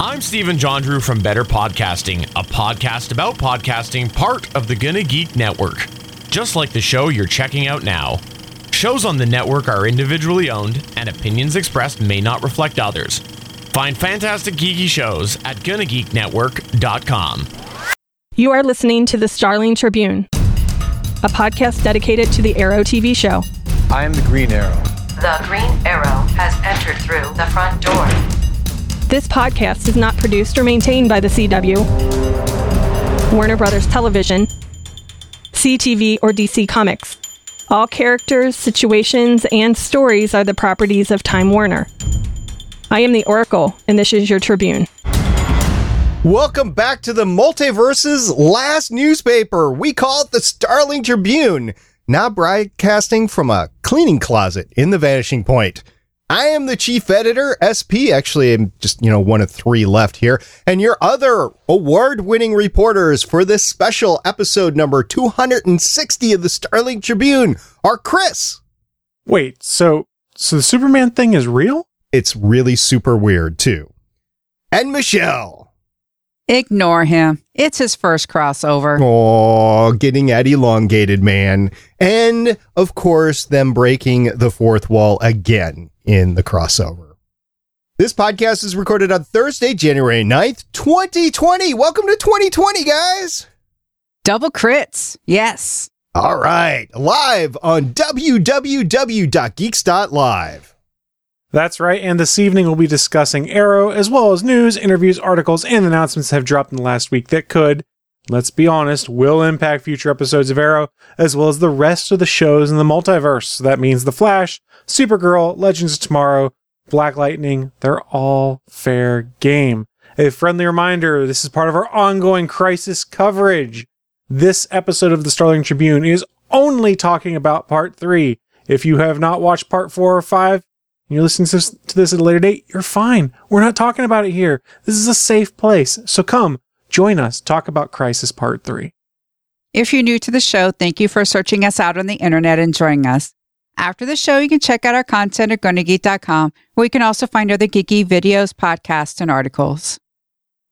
I'm Stephen John Drew from Better Podcasting, a podcast about podcasting, part of the Gonna Geek Network. Just like the show you're checking out now. Shows on the network are individually owned, and opinions expressed may not reflect others. Find fantastic geeky shows at GonnaGeekNetwork.com. You are listening to the Starling Tribune, a podcast dedicated to the Arrow TV show. I am the Green Arrow. The Green Arrow has entered through the front door. This podcast is not produced or maintained by the CW, Warner Brothers Television, CTV, or DC Comics. All characters, situations, and stories are the properties of Time Warner. I am the Oracle, and this is your Tribune. Welcome back to the multiverse's last newspaper. We call it the Starling Tribune, now broadcasting from a cleaning closet in the Vanishing Point. I am the chief editor, SP. Actually, I'm just, you know, one of three left here. And your other award winning reporters for this special episode number 260 of the Starling Tribune are Chris. Wait, so so the Superman thing is real? It's really super weird, too. And Michelle. Ignore him. It's his first crossover. Oh, getting at elongated, man. And, of course, them breaking the fourth wall again in the crossover. This podcast is recorded on Thursday, January 9th, 2020. Welcome to 2020, guys. Double crits. Yes. All right. Live on www.geeks.live. That's right, and this evening we'll be discussing Arrow, as well as news, interviews, articles, and announcements have dropped in the last week that could, let's be honest, will impact future episodes of Arrow, as well as the rest of the shows in the multiverse. So that means The Flash, Supergirl, Legends of Tomorrow, Black Lightning, they're all fair game. A friendly reminder this is part of our ongoing crisis coverage. This episode of the Starling Tribune is only talking about part three. If you have not watched part four or five, and you're listening to this at a later date, you're fine. We're not talking about it here. This is a safe place. So come, join us, talk about Crisis Part 3. If you're new to the show, thank you for searching us out on the internet and joining us. After the show, you can check out our content at GonnaGeek.com, where you can also find other geeky videos, podcasts, and articles.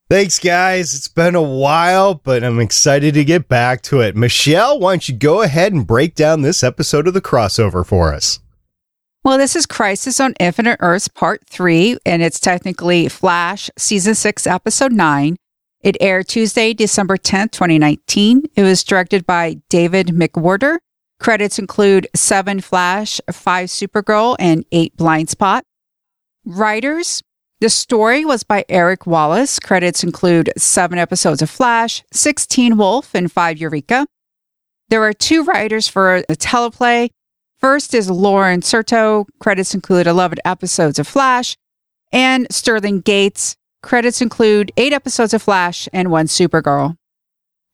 Thanks, guys. It's been a while, but I'm excited to get back to it. Michelle, why don't you go ahead and break down this episode of the crossover for us? Well, this is Crisis on Infinite Earths Part 3, and it's technically Flash Season 6, Episode 9. It aired Tuesday, December 10th, 2019. It was directed by David McWhorter. Credits include 7 Flash, 5 Supergirl, and 8 Blind Spot. Writers The story was by Eric Wallace. Credits include 7 episodes of Flash, 16 Wolf, and 5 Eureka. There are two writers for the teleplay. First is Lauren Certo. Credits include 11 episodes of Flash. And Sterling Gates. Credits include 8 episodes of Flash and 1 Supergirl.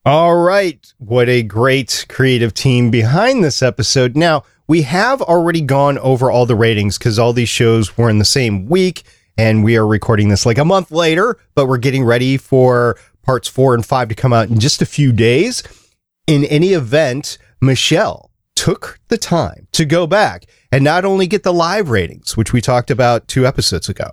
All right. What a great creative team behind this episode. Now, we have already gone over all the ratings because all these shows were in the same week, and we are recording this like a month later, but we're getting ready for parts four and five to come out in just a few days. In any event, Michelle took the time to go back and not only get the live ratings, which we talked about two episodes ago,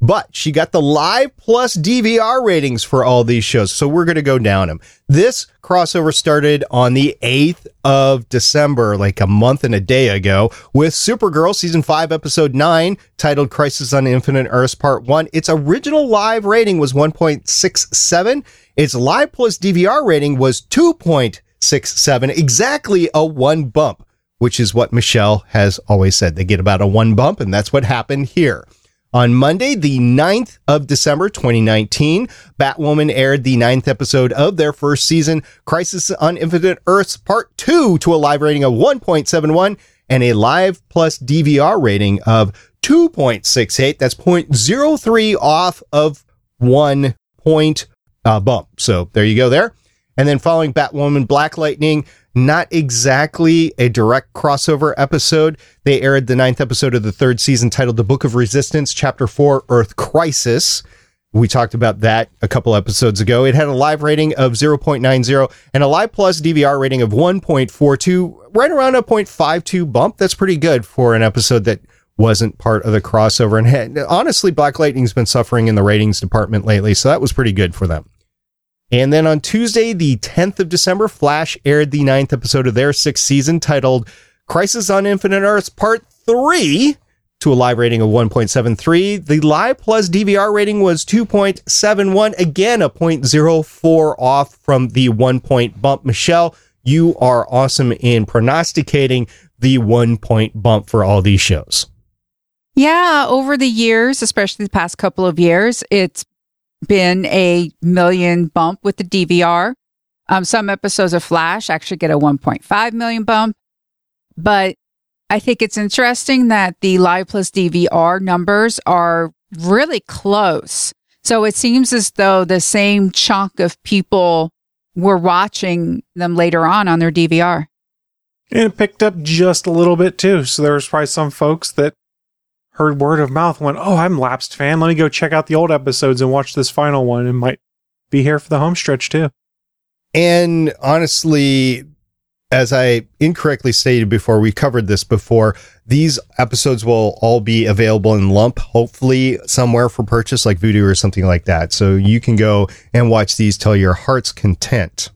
but she got the live plus DVR ratings for all these shows. So we're going to go down them. This crossover started on the 8th of December, like a month and a day ago, with Supergirl season 5, episode 9, titled Crisis on Infinite Earths Part 1. Its original live rating was 1.67. Its live plus DVR rating was 2.67, exactly a one bump, which is what Michelle has always said. They get about a one bump, and that's what happened here. On Monday, the 9th of December 2019, Batwoman aired the ninth episode of their first season, Crisis on Infinite Earths Part 2, to a live rating of 1.71 and a live plus DVR rating of 2.68. That's 0.03 off of one point uh, bump. So there you go there. And then following Batwoman Black Lightning, not exactly a direct crossover episode. They aired the ninth episode of the third season titled The Book of Resistance, Chapter 4, Earth Crisis. We talked about that a couple episodes ago. It had a live rating of 0.90 and a live plus DVR rating of 1.42, right around a 0.52 bump. That's pretty good for an episode that wasn't part of the crossover. And had, honestly, Black Lightning's been suffering in the ratings department lately, so that was pretty good for them. And then on Tuesday, the 10th of December, Flash aired the ninth episode of their sixth season titled Crisis on Infinite Earths Part 3 to a live rating of 1.73. The live plus DVR rating was 2.71, again, a 0.04 off from the one point bump. Michelle, you are awesome in pronosticating the one point bump for all these shows. Yeah, over the years, especially the past couple of years, it's been a million bump with the DVR. Um, some episodes of Flash actually get a 1.5 million bump, but I think it's interesting that the Live Plus DVR numbers are really close. So it seems as though the same chunk of people were watching them later on on their DVR. And it picked up just a little bit too. So there was probably some folks that heard word of mouth went, Oh, I'm lapsed fan. Let me go check out the old episodes and watch this final one and might be here for the home stretch too. And honestly, as I incorrectly stated before, we covered this before. These episodes will all be available in lump, hopefully somewhere for purchase, like Vudu or something like that. So you can go and watch these till your heart's content.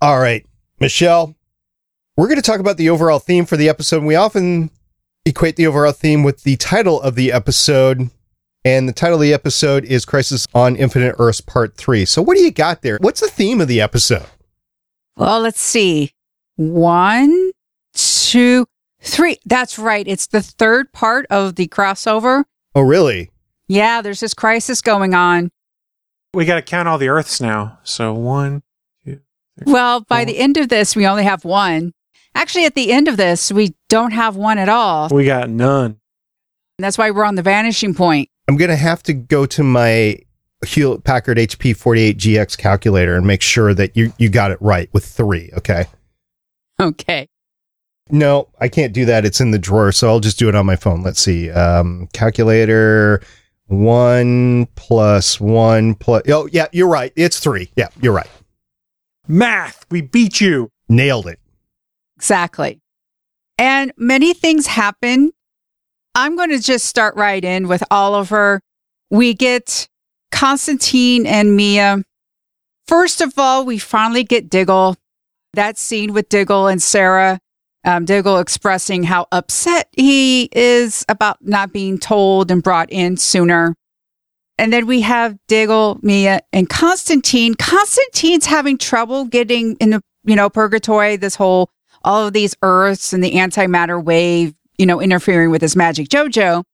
All right, Michelle, we're going to talk about the overall theme for the episode. We often equate the overall theme with the title of the episode. And the title of the episode is Crisis on Infinite Earths Part 3. So what do you got there? What's the theme of the episode? Well, let's see. One, two, three. That's right. It's the third part of the crossover. Oh, really? Yeah, there's this crisis going on. We got to count all the Earths now. So one, two, three. Well, by four. the end of this, we only have one. Actually, at the end of this, we don't have one at all. We got none. That's why we're on the vanishing point. I'm going to have to go to my Hewlett Packard HP 48GX calculator and make sure that you, you got it right with three. Okay. Okay. No, I can't do that. It's in the drawer. So I'll just do it on my phone. Let's see. Um, calculator one plus one plus. Oh, yeah, you're right. It's three. Yeah, you're right. Math. We beat you. Nailed it. Exactly. And many things happen. I'm going to just start right in with Oliver. We get Constantine and Mia. First of all, we finally get Diggle. That scene with Diggle and Sara. Um, Diggle expressing how upset he is about not being told and brought in sooner. And then we have Diggle, Mia, and Constantine. Constantine's having trouble getting in the, you know, purgatory, this whole, all of these earths and the antimatter wave, you know, interfering with his magic JoJo.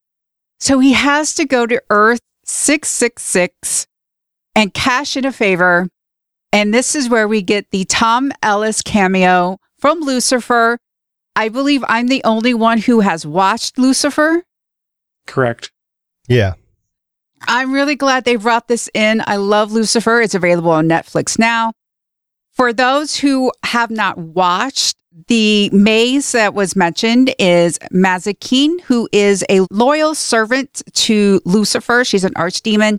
So he has to go to Earth 666 and cash in a favor. And this is where we get the Tom Ellis cameo from Lucifer. I believe I'm the only one who has watched Lucifer. Correct. Yeah. I'm really glad they brought this in. I love Lucifer. It's available on Netflix now. For those who have not watched, the maze that was mentioned is Mazikeen, who is a loyal servant to Lucifer. She's an archdemon,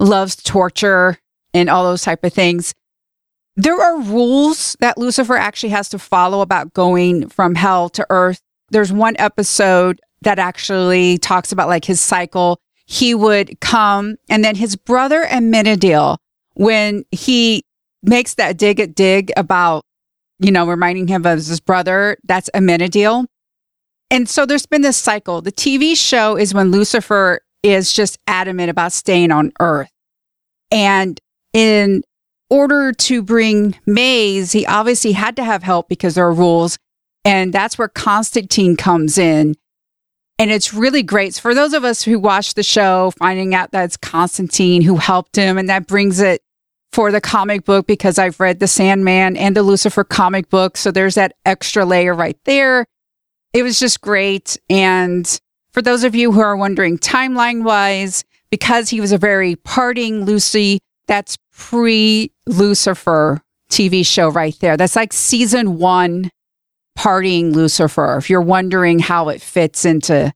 loves torture and all those type of things. There are rules that Lucifer actually has to follow about going from hell to earth. There's one episode that actually talks about like his cycle. He would come and then his brother Amenadiel, when he makes that dig at dig about, you know, reminding him of his brother, that's Amenadiel. And so there's been this cycle. The TV show is when Lucifer is just adamant about staying on earth. And in order to bring Maze, he obviously had to have help because there are rules. And that's where Constantine comes in. And it's really great. So for those of us who watch the show, finding out that it's Constantine who helped him, and that brings it for the comic book because I've read the Sandman and the Lucifer comic book. So there's that extra layer right there. It was just great. And for those of you who are wondering timeline wise, because he was a very parting Lucy, that's pre Lucifer TV show right there. That's like season one partying Lucifer. If you're wondering how it fits into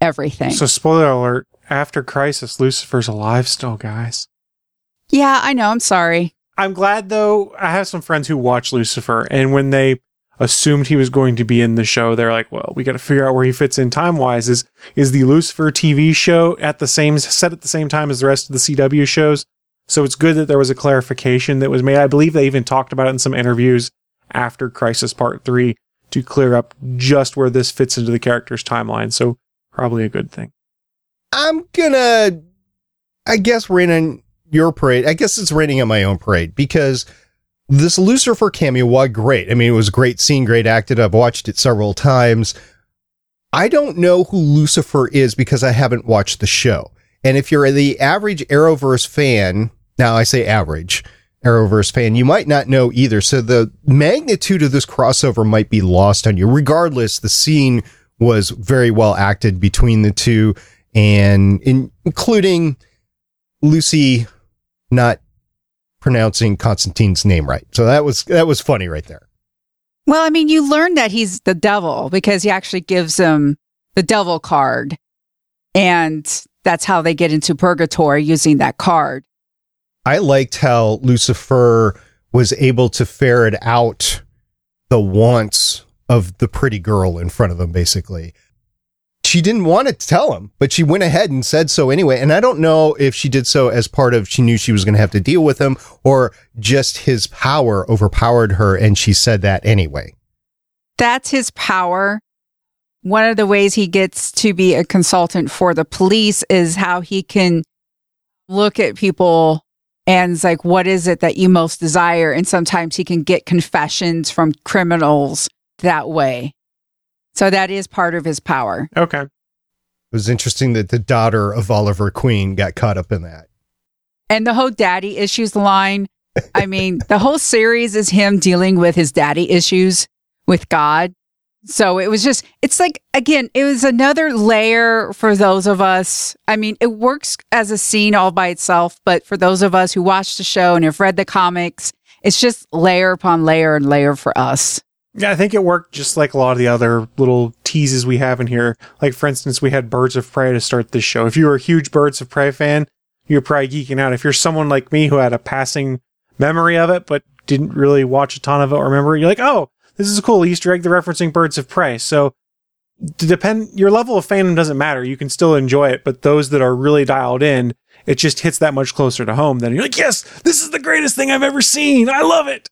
everything. So, spoiler alert after Crisis, Lucifer's alive still, guys. Yeah, I know. I'm sorry. I'm glad though. I have some friends who watch Lucifer, and when they assumed he was going to be in the show. They're like, well, we got to figure out where he fits in time wise. Is is the Lucifer TV show at the same set at the same time as the rest of the CW shows? So it's good that there was a clarification that was made. I believe they even talked about it in some interviews after Crisis Part Three to clear up just where this fits into the character's timeline. So probably a good thing. I'm gonna, I guess, rain on your parade. I guess it's raining on my own parade because this Lucifer cameo was great. I mean, it was great scene, great acted. I've watched it several times. I don't know who Lucifer is because I haven't watched the show. And if you're the average Arrowverse fan, now I say average Arrowverse fan, you might not know either. So the magnitude of this crossover might be lost on you. Regardless, the scene was very well acted between the two and in, including Lucy not pronouncing Constantine's name right. So that was that was funny right there. Well, I mean, you learn that he's the devil because he actually gives him the devil card. And that's how they get into purgatory using that card. I liked how Lucifer was able to ferret out the wants of the pretty girl in front of him, basically she didn't want to tell him, but she went ahead and said so anyway. And I don't know if she did so as part of she knew she was going to have to deal with him or just his power overpowered her and she said that anyway. That's his power. One of the ways he gets to be a consultant for the police is how he can look at people and it's like, what is it that you most desire? And sometimes he can get confessions from criminals that way. So that is part of his power. Okay. It was interesting that the daughter of Oliver Queen got caught up in that. And the whole daddy issues line. I mean, the whole series is him dealing with his daddy issues with God. So it was just, it's like, again, it was another layer for those of us. I mean, it works as a scene all by itself, but for those of us who watch the show and have read the comics, it's just layer upon layer and layer for us. Yeah, I think it worked just like a lot of the other little teases we have in here. Like, for instance, we had Birds of Prey to start this show. If you were a huge Birds of Prey fan, you're probably geeking out. If you're someone like me who had a passing memory of it, but didn't really watch a ton of it or remember it, you're like, oh, this is a cool Easter egg. They're referencing Birds of Prey. So, depend, your level of fandom doesn't matter. You can still enjoy it, but those that are really dialed in, it just hits that much closer to home. Then you're like, yes, this is the greatest thing I've ever seen. I love it.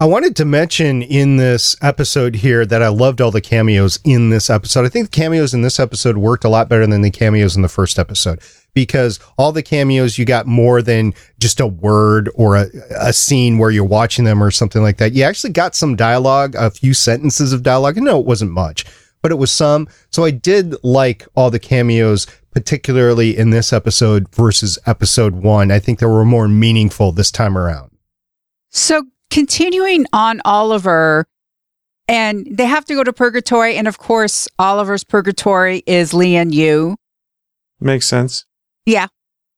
I wanted to mention in this episode here that I loved all the cameos in this episode. I think the cameos in this episode worked a lot better than the cameos in the first episode because all the cameos you got more than just a word or a, a scene where you're watching them or something like that. You actually got some dialogue, a few sentences of dialogue. No, it wasn't much, but it was some. So I did like all the cameos, particularly in this episode versus episode one. I think they were more meaningful this time around. So continuing on Oliver, and they have to go to purgatory. And of course, Oliver's purgatory is Lian Yu. Makes sense. Yeah.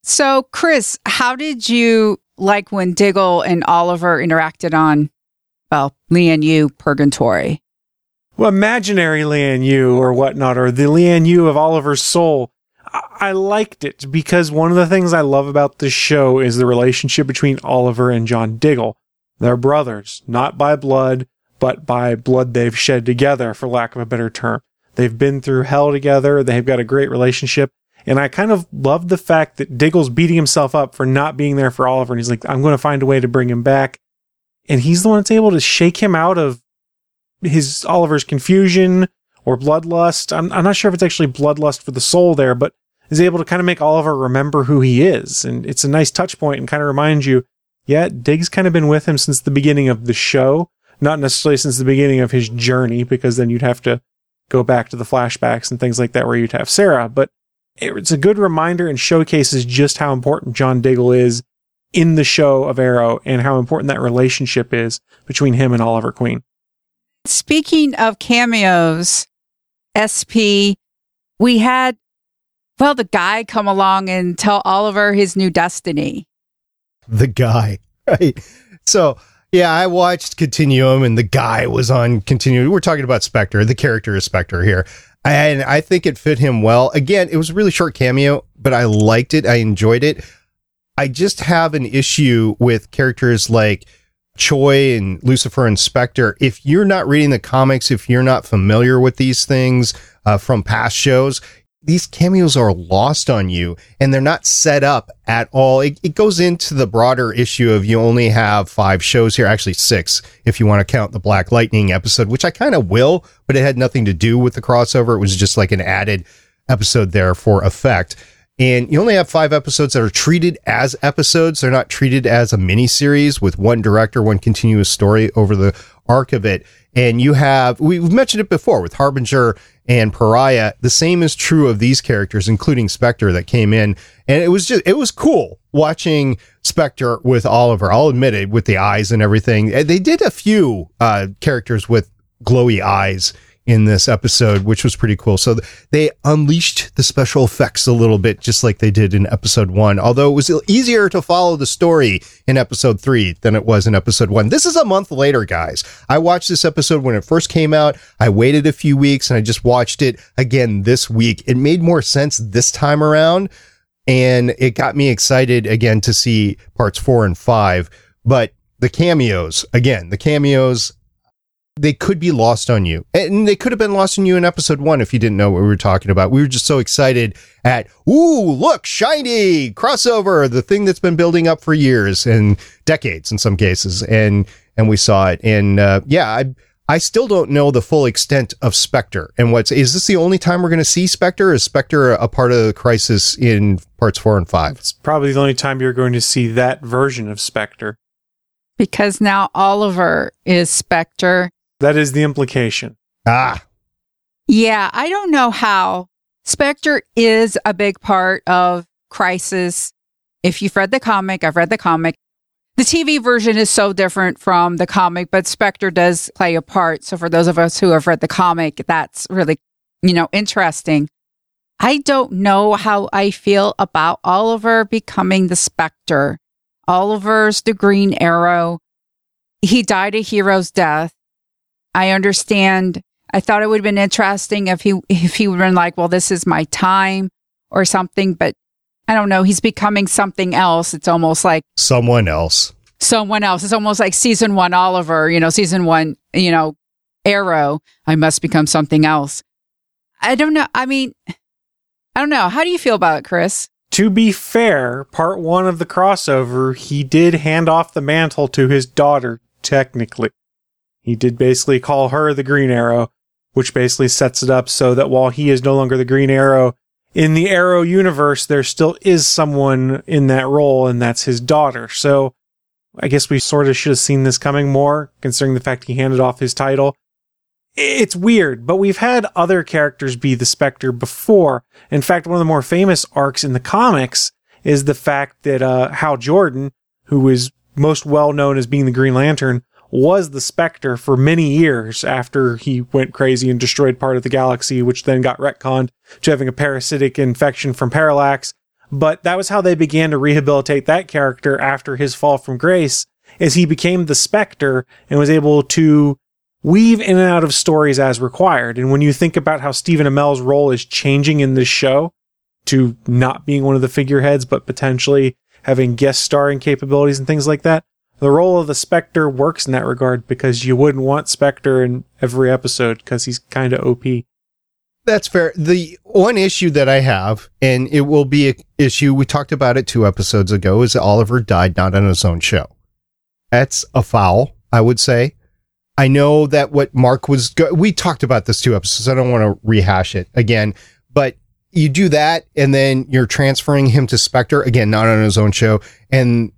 So, Chris, how did you like when Diggle and Oliver interacted on, well, Lian Yu purgatory? Well, imaginary Lian Yu or whatnot, or the Lian Yu of Oliver's soul. I liked it because one of the things I love about this show is the relationship between Oliver and John Diggle. They're brothers, not by blood, but by blood they've shed together, for lack of a better term. They've been through hell together. They've got a great relationship. And I kind of love the fact that Diggle's beating himself up for not being there for Oliver. And he's like, I'm going to find a way to bring him back. And he's the one that's able to shake him out of his Oliver's confusion or bloodlust. I'm, I'm not sure if it's actually bloodlust for the soul there, but is able to kind of make Oliver remember who he is. And it's a nice touch point and kind of reminds you yeah, Diggs kind of been with him since the beginning of the show, not necessarily since the beginning of his journey, because then you'd have to go back to the flashbacks and things like that where you'd have Sara. But it's a good reminder and showcases just how important John Diggle is in the show of Arrow and how important that relationship is between him and Oliver Queen. Speaking of cameos, SP, we had, well, the guy come along and tell Oliver his new destiny the guy, right? So yeah, I watched Continuum and the guy was on Continuum. We're talking about Spectre. The character is Spectre here. And I think it fit him well. Again, it was a really short cameo, but I liked it. I enjoyed it. I just have an issue with characters like Choi and Lucifer and Spectre, if you're not reading the comics, if you're not familiar with these things uh, from past shows, these cameos are lost on you and they're not set up at all. It, it, goes into the broader issue of you only have five shows here, actually six, if you want to count the Black Lightning episode, which I kind of will, but it had nothing to do with the crossover. It was just like an added episode there for effect. And you only have five episodes that are treated as episodes. They're not treated as a mini series with one director, one continuous story over the arc of it. And you have, we've mentioned it before with Harbinger and Pariah. The same is true of these characters, including Spectre that came in. And it was just, it was cool watching Spectre with Oliver. I'll admit it with the eyes and everything. They did a few, uh, characters with glowy eyes in this episode, which was pretty cool. So they unleashed the special effects a little bit, just like they did in episode one, although it was easier to follow the story in episode three than it was in episode one. This is a month later, guys. I watched this episode when it first came out. I waited a few weeks and I just watched it again this week. It made more sense this time around and it got me excited again to see parts four and five. But the cameos, again, the cameos, they could be lost on you. And they could have been lost on you in episode one if you didn't know what we were talking about. We were just so excited at, ooh, look, shiny crossover, the thing that's been building up for years and decades in some cases. And, and we saw it. And, uh, yeah, I, I still don't know the full extent of Spectre and what's, is this the only time we're going to see Spectre? Is Spectre a part of the crisis in parts four and five? It's probably the only time you're going to see that version of Spectre. Because now Oliver is Spectre that is the implication. Ah. Yeah, I don't know how. Spectre is a big part of Crisis. If you've read the comic, I've read the comic. The TV version is so different from the comic, but Spectre does play a part. So for those of us who have read the comic, that's really, you know, interesting. I don't know how I feel about Oliver becoming the Spectre. Oliver's the Green Arrow. He died a hero's death. I understand. I thought it would have been interesting if he if he would have been like, well, this is my time or something, but I don't know. He's becoming something else. It's almost like someone else. Someone else. It's almost like season one Oliver, you know, season one, you know, Arrow. I must become something else. I don't know. I mean, I don't know. How do you feel about it, Chris? To be fair, part one of the crossover, he did hand off the mantle to his daughter, technically. He did basically call her the Green Arrow, which basically sets it up so that while he is no longer the Green Arrow, in the Arrow universe, there still is someone in that role, and that's his daughter. So I guess we sort of should have seen this coming more, considering the fact he handed off his title. It's weird, but we've had other characters be the Spectre before. In fact, one of the more famous arcs in the comics is the fact that uh, Hal Jordan, who is most well known as being the Green Lantern, was the Spectre for many years after he went crazy and destroyed part of the galaxy, which then got retconned to having a parasitic infection from Parallax. But that was how they began to rehabilitate that character after his fall from grace, as he became the Spectre and was able to weave in and out of stories as required. And when you think about how Stephen Amell's role is changing in this show to not being one of the figureheads, but potentially having guest starring capabilities and things like that, the role of the Spectre works in that regard because you wouldn't want Spectre in every episode because he's kind of OP. That's fair. The one issue that I have, and it will be an issue, we talked about it two episodes ago, is that Oliver died not on his own show. That's a foul, I would say. I know that what Mark was, go- we talked about this two episodes. I don't want to rehash it again, but you do that and then you're transferring him to Spectre, again, not on his own show. And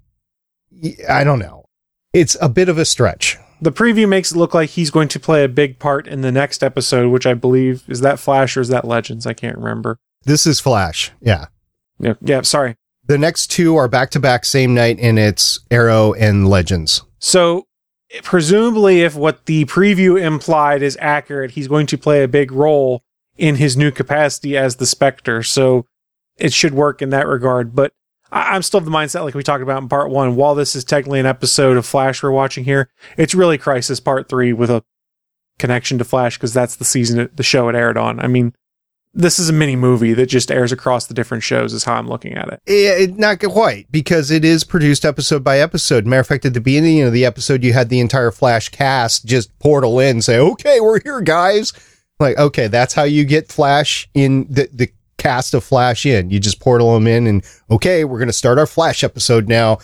I don't know. It's a bit of a stretch. The preview makes it look like he's going to play a big part in the next episode, which I believe is that Flash or is that Legends? I can't remember. This is Flash. Yeah. Yeah. Yeah. Sorry. The next two are back to back same night and it's Arrow and Legends. So presumably if what the preview implied is accurate, he's going to play a big role in his new capacity as the Spectre. So it should work in that regard. But I- am still of the mindset like we talked about in part one. While this is technically an episode of Flash we're watching here, it's really Crisis Part Three with a connection to Flash because that's the season, it, the show it aired on. I mean, this is a mini movie that just airs across the different shows is how I'm looking at it. It, it- not quite because it is produced episode by episode. Matter of fact, at the beginning of the episode, you had the entire Flash cast just portal in, say, "Okay, we're here, guys." Like, okay, that's how you get Flash in the the cast of Flash in. You just portal them in, and okay, we're gonna start our Flash episode now.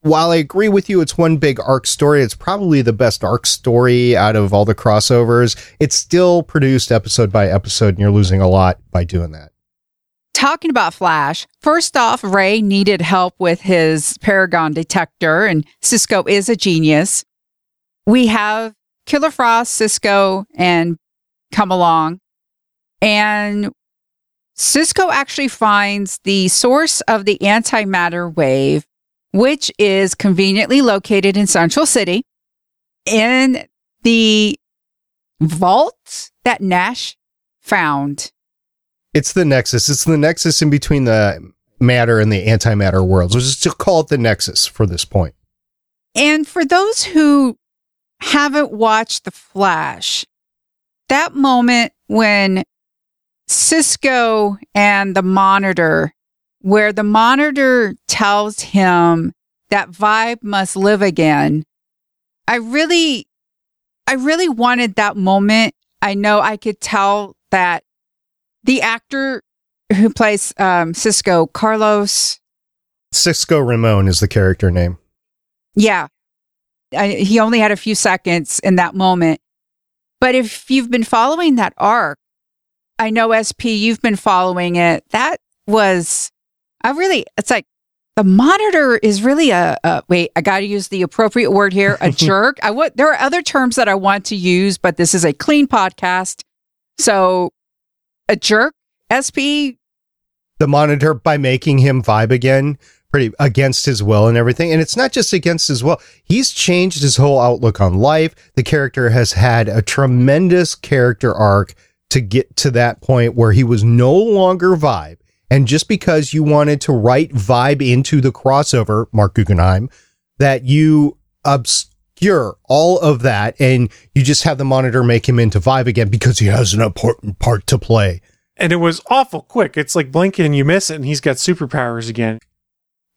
While I agree with you, it's one big arc story. It's probably the best arc story out of all the crossovers. It's still produced episode by episode, and you're losing a lot by doing that. Talking about Flash, first off, Ray needed help with his Paragon detector, and Cisco is a genius. We have Killer Frost, Cisco, and come along. And Cisco actually finds the source of the antimatter wave, which is conveniently located in Central City in the vault that Nash found. It's the nexus. It's the nexus in between the matter and the antimatter worlds. We'll just call it the nexus for this point. And for those who haven't watched The Flash, that moment when Cisco and the monitor, where the monitor tells him that vibe must live again, I really, I really wanted that moment. I know I could tell that the actor who plays um, Cisco, Carlos, Cisco Ramon is the character name. yeah. I, he only had a few seconds in that moment. But if you've been following that arc, I know SP, you've been following it. That was, I really, it's like the monitor is really a, a wait, I got to use the appropriate word here, a jerk. I would, there are other terms that I want to use, but this is a clean podcast. So a jerk, SP, The monitor by making him vibe again, pretty against his will and everything. And it's not just against his will. He's changed his whole outlook on life. The character has had a tremendous character arc to get to that point where he was no longer vibe. And just because you wanted to write vibe into the crossover, Mark Guggenheim, that you obscure all of that and you just have the monitor make him into vibe again because he has an important part to play. And it was awful quick. It's like blinking and you miss it, and he's got superpowers again.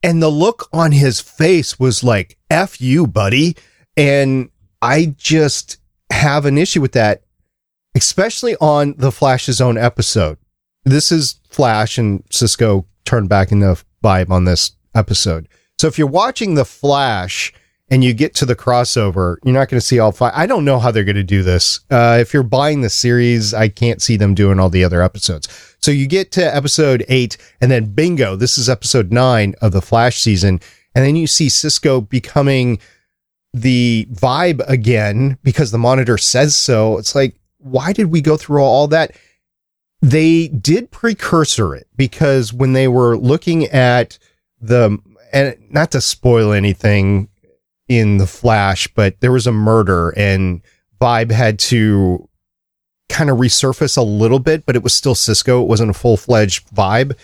and the look on his face was like f you buddy and i just have an issue with that especially on the flash's own episode this is flash and cisco turned back in the vibe on this episode so if you're watching the flash and you get to the crossover you're not going to see all five i don't know how they're going to do this uh, if you're buying the series i can't see them doing all the other episodes so you get to episode eight, and then bingo, this is episode nine of the Flash season. And then you see Cisco becoming the vibe again because the monitor says so. It's like, why did we go through all that? They did precursor it because when they were looking at the, and not to spoil anything in the Flash, but there was a murder and Vibe had to kind of resurface a little bit, but it was still Cisco. It wasn't a full fledged vibe.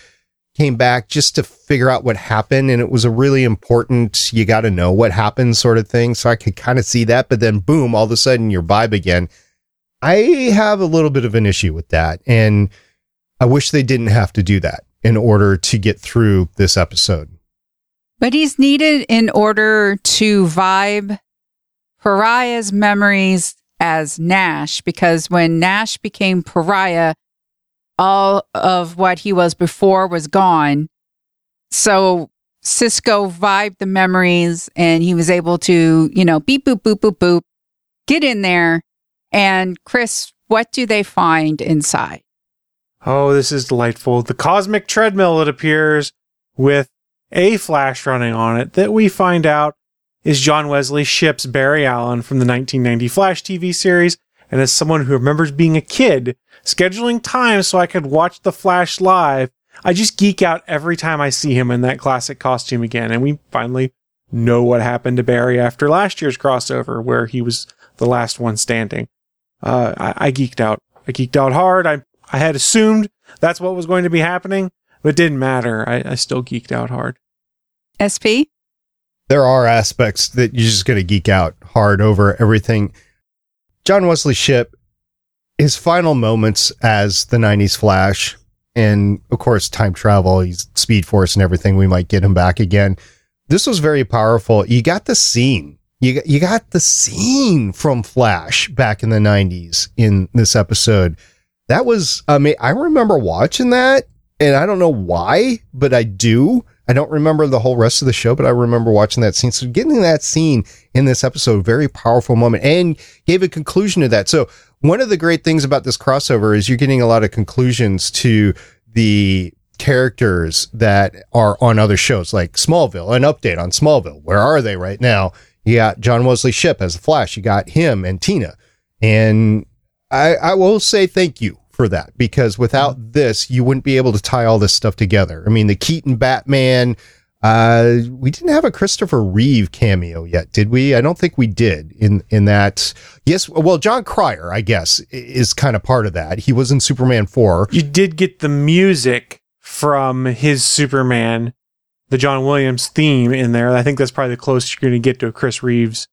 Came back just to figure out what happened. And it was a really important, you got to know what happened sort of thing. So I could kind of see that. But then boom, all of a sudden you're vibe again. I have a little bit of an issue with that. And I wish they didn't have to do that in order to get through this episode. But he's needed in order to vibe Pariah's memories as Nash, because when Nash became Pariah, all of what he was before was gone. So Cisco vibed the memories and he was able to, you know, beep, boop, boop, boop, boop, get in there. And Chris, what do they find inside? Oh, this is delightful. The cosmic treadmill, it appears, with a flash running on it that we find out is John Wesley Shipp's Barry Allen from the 1990 Flash TV series. And as someone who remembers being a kid, scheduling time so I could watch The Flash live, I just geek out every time I see him in that classic costume again. And we finally know what happened to Barry after last year's crossover, where he was the last one standing. Uh, I, I geeked out. I geeked out hard. I, I had assumed that's what was going to be happening, but it didn't matter. I, I still geeked out hard. SP? there are aspects that you're just going to geek out hard over everything. John Wesley Shipp his final moments as the 90s Flash, and of course, time travel, he's Speed Force and everything. We might get him back again. This was very powerful. You got the scene. You got, you got the scene from Flash back in the 90s in this episode. That was, I mean, I remember watching that and I don't know why, but I do. I don't remember the whole rest of the show, but I remember watching that scene. So getting that scene in this episode, very powerful moment and gave a conclusion to that. So one of the great things about this crossover is you're getting a lot of conclusions to the characters that are on other shows like Smallville, an update on Smallville. Where are they right now? You got John Wesley Shipp as a Flash. You got him and Tina. And I, I will say thank you for that because without this, you wouldn't be able to tie all this stuff together. I mean, the Keaton Batman, uh, we didn't have a Christopher Reeve cameo yet, did we? I don't think we did in, in that. Yes. Well, Jon Cryer, I guess, is kind of part of that. He was in Superman 4. You did get the music from his Superman, the John Williams theme in there. I think that's probably the closest you're going to get to a Chris Reeves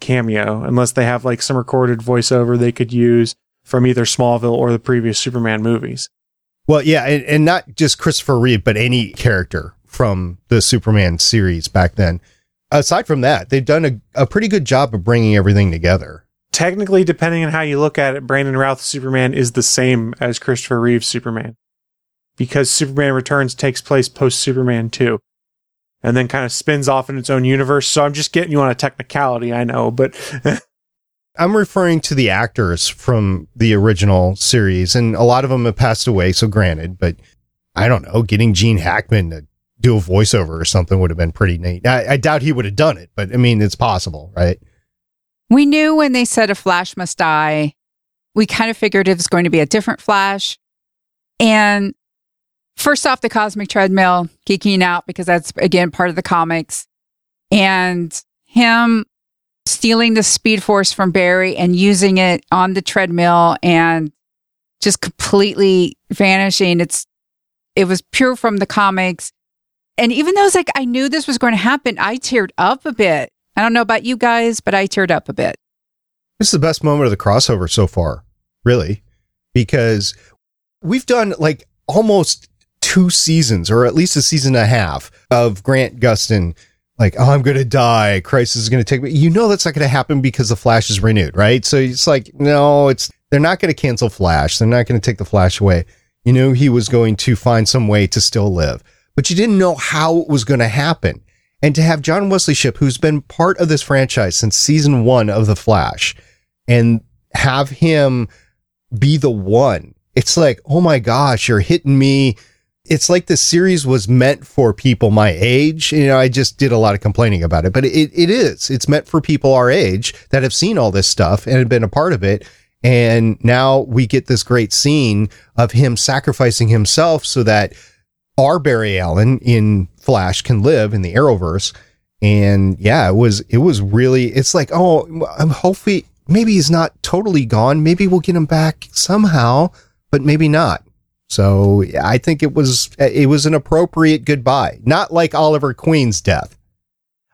cameo, unless they have like some recorded voiceover they could use from either Smallville or the previous Superman movies. Well, yeah, and, and not just Christopher Reeve, but any character from the Superman series back then. Aside from that, they've done a, a pretty good job of bringing everything together. Technically, depending on how you look at it, Brandon Routh's Superman is the same as Christopher Reeve's Superman because Superman Returns takes place post Superman 2 and then kind of spins off in its own universe. So I'm just getting you on a technicality, I know, but I'm referring to the actors from the original series, and a lot of them have passed away. So granted, but I don't know, getting Gene Hackman to do a voiceover or something would have been pretty neat. I, I doubt he would have done it, but I mean, it's possible, right? We knew when they said a Flash must die, we kind of figured it was going to be a different Flash. And first off, the cosmic treadmill geeking out because that's again part of the comics, and him stealing the speed force from Barry and using it on the treadmill and just completely vanishing. It's it was pure from the comics. And even though it's like I knew this was going to happen, I teared up a bit. I don't know about you guys, but I teared up a bit. This is the best moment of the crossover so far, really, because we've done like almost two seasons, or at least a season and a half, of Grant Gustin like, oh, I'm going to die. Crisis is going to take me. You know, that's not going to happen because the Flash is renewed, right? So it's like, no, it's, they're not going to cancel Flash. They're not going to take the Flash away. You knew he was going to find some way to still live, but you didn't know how it was going to happen. And to have John Wesley Shipp, who's been part of this franchise since season one of The Flash, and have him be the one, it's like, oh my gosh, you're hitting me it's like the series was meant for people my age. You know, I just did a lot of complaining about it, but it, it is. It's meant for people our age that have seen all this stuff and have been a part of it. And now we get this great scene of him sacrificing himself so that our Barry Allen in Flash can live in the Arrowverse. And yeah, it was, it was really, it's like, oh, I'm hopefully, maybe he's not totally gone. Maybe we'll get him back somehow, but maybe not. So I think it was it was an appropriate goodbye, not like Oliver Queen's death.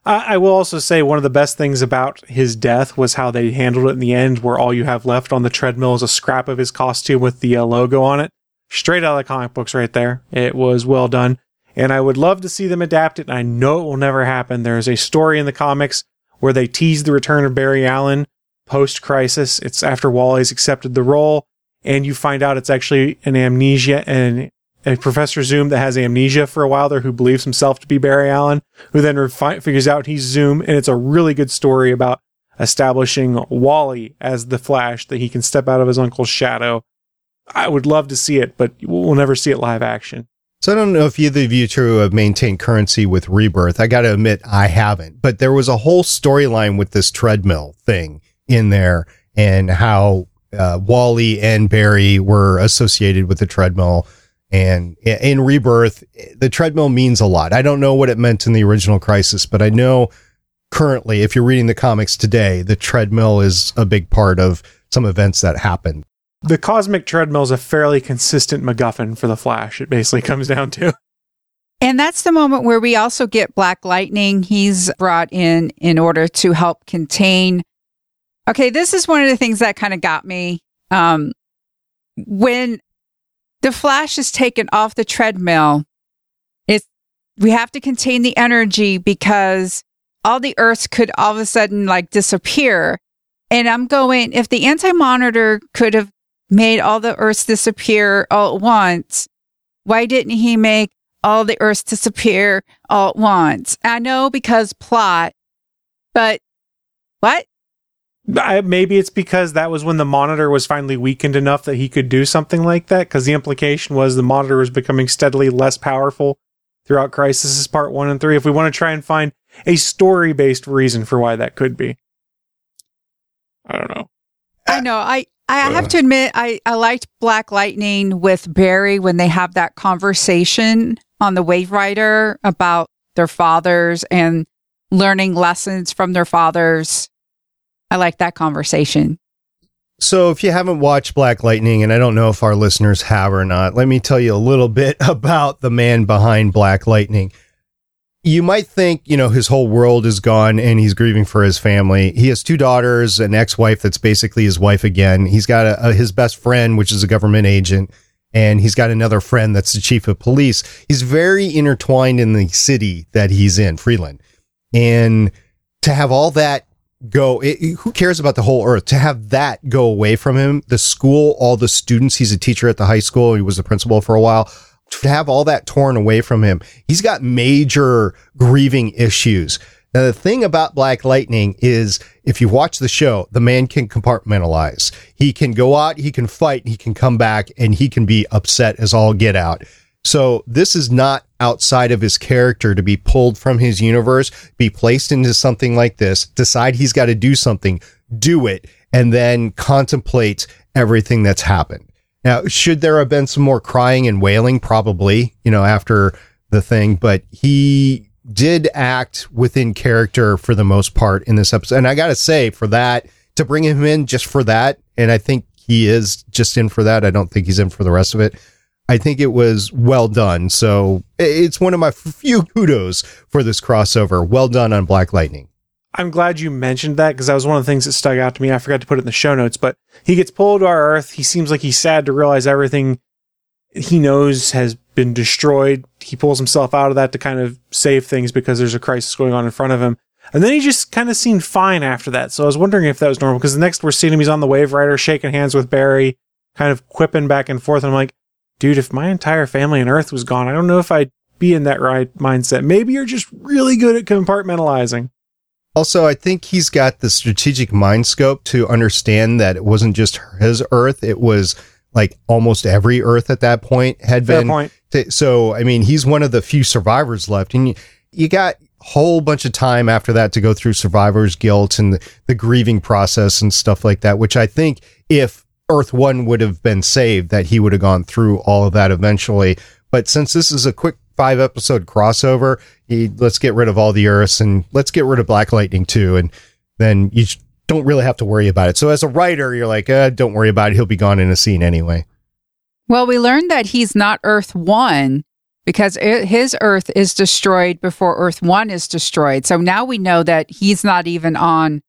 I will also say one of the best things about his death was how they handled it in the end, where all you have left on the treadmill is a scrap of his costume with the uh, logo on it. Straight out of the comic books, right there. It was well done. And I would love to see them adapt it. And I know it will never happen. There's a story in the comics where they tease the return of Barry Allen post crisis. It's after Wally's accepted the role and you find out it's actually an amnesia and a Professor Zoom that has amnesia for a while there who believes himself to be Barry Allen, who then refi- figures out he's Zoom. And it's a really good story about establishing Wally as the Flash that he can step out of his uncle's shadow. I would love to see it, but we'll never see it live action. So I don't know if either of you two have maintained currency with Rebirth. I got to admit, I haven't. But there was a whole storyline with this treadmill thing in there and how uh, Wally and Barry were associated with the treadmill. And in Rebirth, the treadmill means a lot. I don't know what it meant in the original Crisis, but I know currently, if you're reading the comics today, the treadmill is a big part of some events that happened. The cosmic treadmill is a fairly consistent MacGuffin for the Flash. It basically comes down to. And that's the moment where we also get Black Lightning. He's brought in in order to help contain Okay, this is one of the things that kind of got me. Um, when the Flash is taken off the treadmill, it's we have to contain the energy because all the Earths could all of a sudden like disappear. And I'm going, if the anti monitor could have made all the Earths disappear all at once, why didn't he make all the Earths disappear all at once? I know because plot, but what? I, maybe it's because that was when the monitor was finally weakened enough that he could do something like that. Because the implication was the monitor was becoming steadily less powerful throughout Crisis Part One and Three. If we want to try and find a story based reason for why that could be, I don't know. I know. I I have to admit, I I liked Black Lightning with Barry when they have that conversation on the Wave Rider about their fathers and learning lessons from their fathers. I like that conversation. So, if you haven't watched Black Lightning, and I don't know if our listeners have or not, let me tell you a little bit about the man behind Black Lightning. You might think, you know, his whole world is gone and he's grieving for his family. He has two daughters, an ex wife that's basically his wife again. He's got a, a, his best friend, which is a government agent, and he's got another friend that's the chief of police. He's very intertwined in the city that he's in, Freeland. And to have all that go it, who cares about the whole earth? To have that go away from him the school all the students he's a teacher at the high school he was the principal for a while. To have all that torn away from him he's got major grieving issues. Now the thing about black lightning is if you watch the show the man can compartmentalize. He can go out he can fight he can come back and he can be upset as all get out so this is not outside of his character to be pulled from his universe, be placed into something like this, decide he's got to do something, do it, and then contemplate everything that's happened. Now, should there have been some more crying and wailing? Probably, you know, after the thing, but he did act within character for the most part in this episode. And I got to say, for that, to bring him in just for that, and I think he is just in for that. I don't think he's in for the rest of it. I think it was well done. So it's one of my few kudos for this crossover. Well done on Black Lightning. I'm glad you mentioned that because that was one of the things that stuck out to me. I forgot to put it in the show notes, but he gets pulled to our Earth. He seems like he's sad to realize everything he knows has been destroyed. He pulls himself out of that to kind of save things because there's a crisis going on in front of him. And then he just kind of seemed fine after that. So I was wondering if that was normal because the next we're seeing him, he's on the Wave Rider shaking hands with Barry, kind of quipping back and forth. And I'm like, dude, if my entire family and Earth was gone, I don't know if I'd be in that right mindset. Maybe you're just really good at compartmentalizing. Also, I think he's got the strategic mind scope to understand that it wasn't just his Earth; it was like almost every Earth at that point had Fair been. point. So, I mean, he's one of the few survivors left, and you, you got whole bunch of time after that to go through survivor's guilt and the, the grieving process and stuff like that. Which I think, if Earth One would have been saved, that he would have gone through all of that eventually. But since this is a quick five episode crossover, he, let's get rid of all the Earths and let's get rid of Black Lightning too. And then you don't really have to worry about it. So as a writer, you're like, uh, don't worry about it. He'll be gone in a scene anyway. Well, we learned that he's not Earth 1 because i his Earth is destroyed before Earth 1 is destroyed. So now we know that he's not even on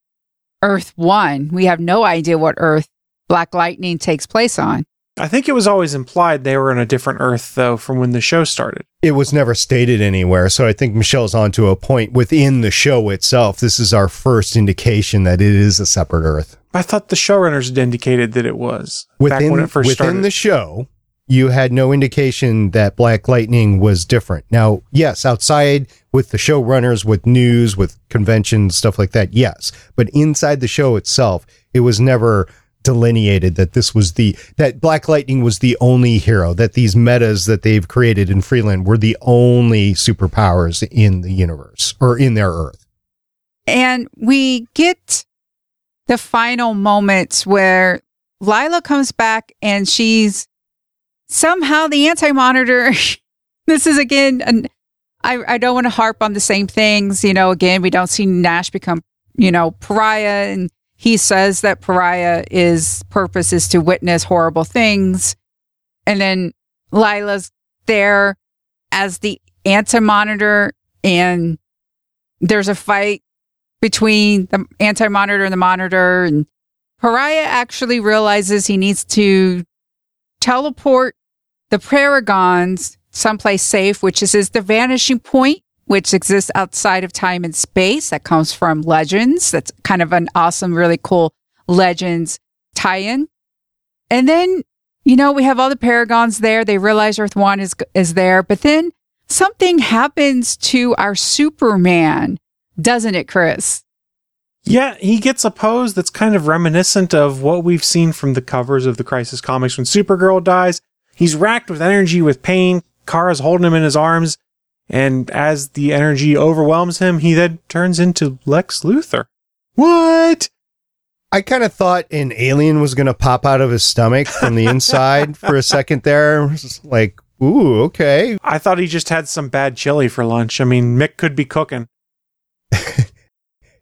Earth 1. We have no idea what Earth Black Lightning takes place on. I think it was always implied they were on a different Earth, though, from when the show started. It was never stated anywhere. So I think Michelle's onto a point within the show itself. This is our first indication that it is a separate Earth. I thought the showrunners had indicated that it was back Within, when it first within started. the show, you had no indication that Black Lightning was different. Now, yes, outside with the showrunners, with news, with conventions, stuff like that, yes. But inside the show itself, it was never delineated that this was the that Black Lightning was the only hero, that these metas that they've created in Freeland were the only superpowers in the universe or in their Earth. And we get the final moments where Lyla comes back and she's somehow the anti monitor. this is again, an, I, I don't want to harp on the same things. You know, again, we don't see Nash become, you know, pariah. And he says that pariah is purpose is to witness horrible things. And then Lyla's there as the anti monitor and there's a fight between the anti monitor and the monitor and Pariah actually realizes he needs to teleport the Paragons someplace safe, which is, is the vanishing point, which exists outside of time and space. That comes from Legends. That's kind of an awesome, really cool Legends tie-in. And then, you know, we have all the Paragons there. They realize Earth One is is there, but then something happens to our Superman, doesn't it, Chris? Yeah, he gets a pose that's kind of reminiscent of what we've seen from the covers of the Crisis comics when Supergirl dies. He's racked with energy, with pain. Kara's holding him in his arms. And as the energy overwhelms him, he then turns into Lex Luthor. What? I kind of thought an alien was going to pop out of his stomach from the inside for a second there. Like, ooh, okay. I thought he just had some bad chili for lunch. I mean, Mick could be cooking.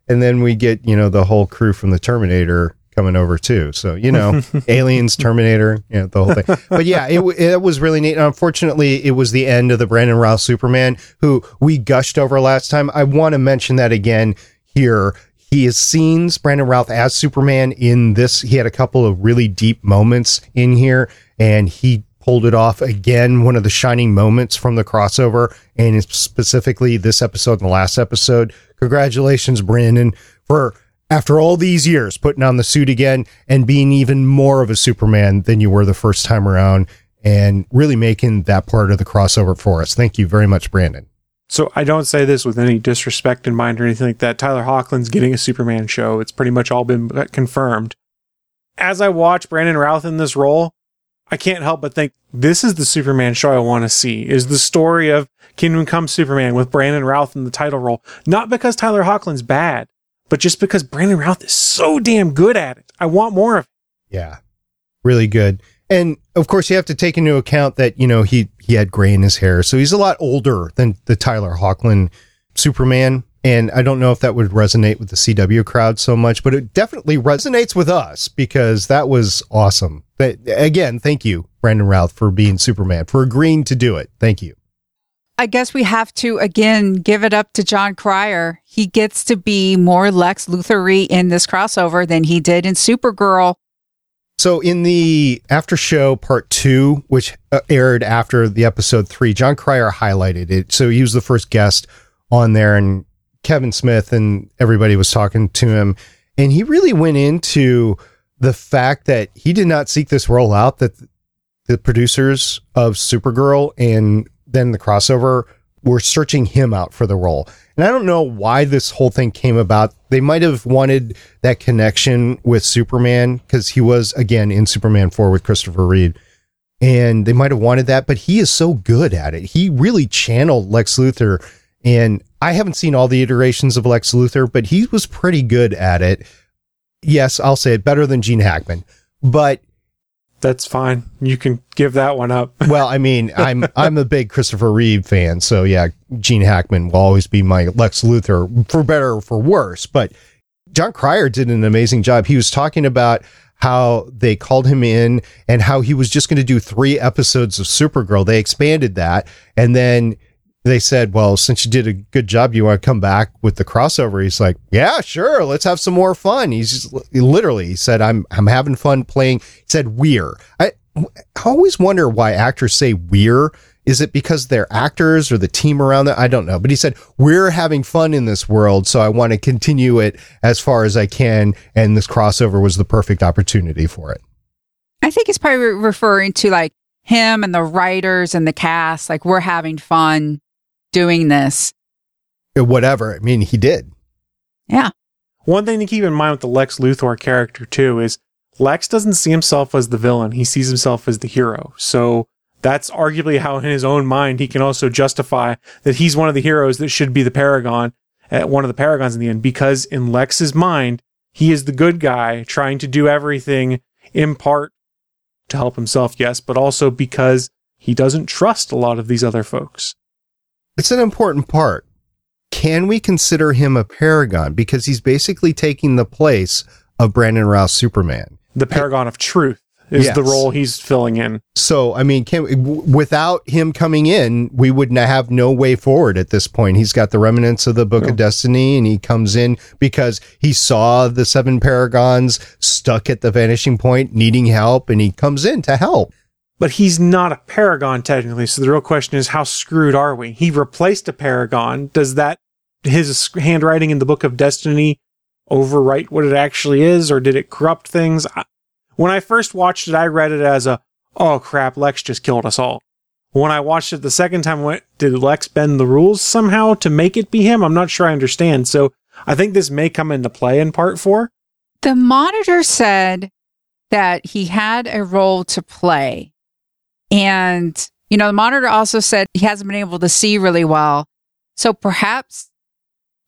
and then we get, you know, the whole crew from the Terminator coming over too. So, you know, aliens, Terminator, you know, the whole thing. But yeah, it, it was really neat. And unfortunately, it was the end of the Brandon Routh Superman who we gushed over last time. I want to mention that again here he has scenes Brandon Routh as Superman in this. He had a couple of really deep moments in here, and he pulled it off again. One of the shining moments from the crossover, and specifically this episode and the last episode. Congratulations, Brandon, for after all these years putting on the suit again and being even more of a Superman than you were the first time around, and really making that part of the crossover for us. Thank you very much, Brandon. So I don't say this with any disrespect in mind or anything like that. Tyler Hoechlin's getting a Superman show. It's pretty much all been uh, confirmed. As I watch Brandon Routh in this role, I can't help but think this is the Superman show I want to see. Is the story of Kingdom Come Superman with Brandon Routh in the title role. Not because Tyler Hoechlin's bad, but just because Brandon Routh is so damn good at it. I want more of it. Yeah. Really good. And of course, you have to take into account that, you know, he, he had gray in his hair. So he's a lot older than the Tyler Hoechlin Superman. And I don't know if that would resonate with the CW crowd so much, but it definitely resonates with us because that was awesome. But again, thank you, Brandon Routh, for being Superman, for agreeing to do it. Thank you. I guess we have to again give it up to Jon Cryer. He gets to be more Lex Luthor in this crossover than he did in Supergirl. So in the after show part two, which uh, aired after the episode three, Jon Cryer highlighted it. So he was the first guest on there, and Kevin Smith and everybody was talking to him, and he really went into the fact that he did not seek this role out. That the producers of Supergirl and then the crossover were searching him out for the role. And I don't know why this whole thing came about. They might have wanted that connection with Superman because he was again in Superman 4 with Christopher Reeve. And they might have wanted that, but he is so good at it. He really channeled Lex Luthor. And I haven't seen all the iterations of Lex Luthor, but he was pretty good at it. Yes, I'll say it better than Gene Hackman. But that's fine. You can give that one up. well, I mean, I'm I'm a big Christopher Reeve fan, so yeah, Gene Hackman will always be my Lex Luthor for better or for worse. But Jon Cryer did an amazing job. He was talking about how they called him in and how he was just going to do three episodes of Supergirl. They expanded that, and then they said, well, since you did a good job, you want to come back with the crossover? He's like, yeah, sure. Let's have some more fun. He's just, he literally he said, I'm, I'm having fun playing. He said, we're. I, I always wonder why actors say we're. Is it because they're actors or the team around them? I don't know. But he said, we're having fun in this world. So I want to continue it as far as I can. And this crossover was the perfect opportunity for it. I think he's probably referring to like him and the writers and the cast. Like we're having fun doing this. Uh, whatever. I mean, he did. Yeah. One thing to keep in mind with the Lex Luthor character, too, is Lex doesn't see himself as the villain. He sees himself as the hero. So that's arguably how, in his own mind, he can also justify that he's one of the heroes that should be the Paragon, at uh, one of the Paragons in the end, because in Lex's mind, he is the good guy trying to do everything in part to help himself, yes, but also because he doesn't trust a lot of these other folks. It's an important part. Can we consider him a paragon? Because he's basically taking the place of Brandon Routh Superman. The paragon of truth. is Yes. the role he's filling in. So, I mean, can, w- without him coming in, we would n- have no way forward at this point. He's got the remnants of the Book of Destiny, and he comes in because he saw the seven paragons stuck at the vanishing point, needing help, and he comes in to help. But he's not a paragon technically. So the real question is, how screwed are we? He replaced a paragon. Does that his handwriting in the Book of Destiny overwrite what it actually is, or did it corrupt things? When I first watched it, I read it as a, oh crap, Lex just killed us all. When I watched it the second time, went, did Lex bend the rules somehow to make it be him? I'm not sure I understand. So I think this may come into play in part four. The monitor said that he had a role to play. And, you know, the monitor also said he hasn't been able to see really well. So perhaps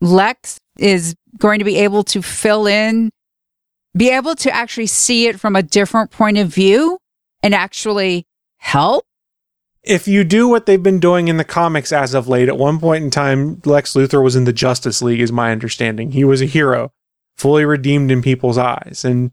Lex is going to be able to fill in, be able to actually see it from a different point of view and actually help. if you do what they've been doing in the comics as of late, at one point in time, Lex Luthor was in the Justice League, is my understanding. He was a hero, fully redeemed in people's eyes. And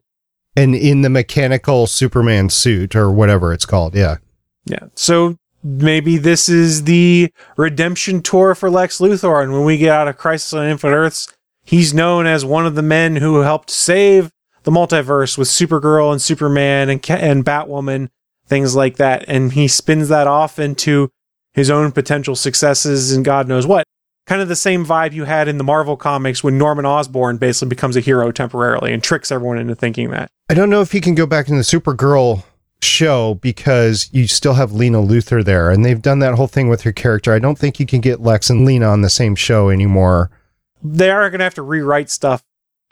And in the mechanical Superman suit or whatever it's called. Yeah. Yeah, so maybe this is the redemption tour for Lex Luthor. And when we get out of Crisis on Infinite Earths, he's known as one of the men who helped save the multiverse with Supergirl and Superman and, and Batwoman, things like that. And he spins that off into his own potential successes and God knows what. Kind of the same vibe you had in the Marvel comics when Norman Osborn basically becomes a hero temporarily and tricks everyone into thinking that. I don't know if he can go back in the Supergirl show because you still have Lena Luthor there, and they've done that whole thing with her character. I don't think you can get Lex and Lena on the same show anymore. they are going to have to rewrite stuff,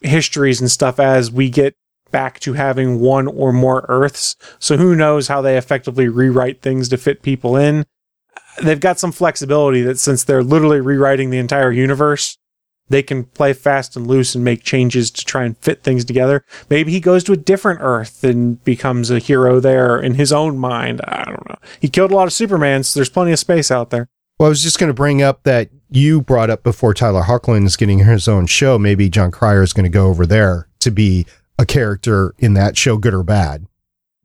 histories and stuff as we get back to having one or more Earths. So who knows how they effectively rewrite things to fit people in. They've got some flexibility that since they're literally rewriting the entire universe, they can play fast and loose and make changes to try and fit things together. Maybe he goes to a different Earth and becomes a hero there in his own mind. I don't know. He killed a lot of Supermans, so there's plenty of space out there. Well, I was just going to bring up that you brought up before Tyler Hoechlin is getting his own show. Maybe Jon Cryer is going to go over there to be a character in that show, good or bad.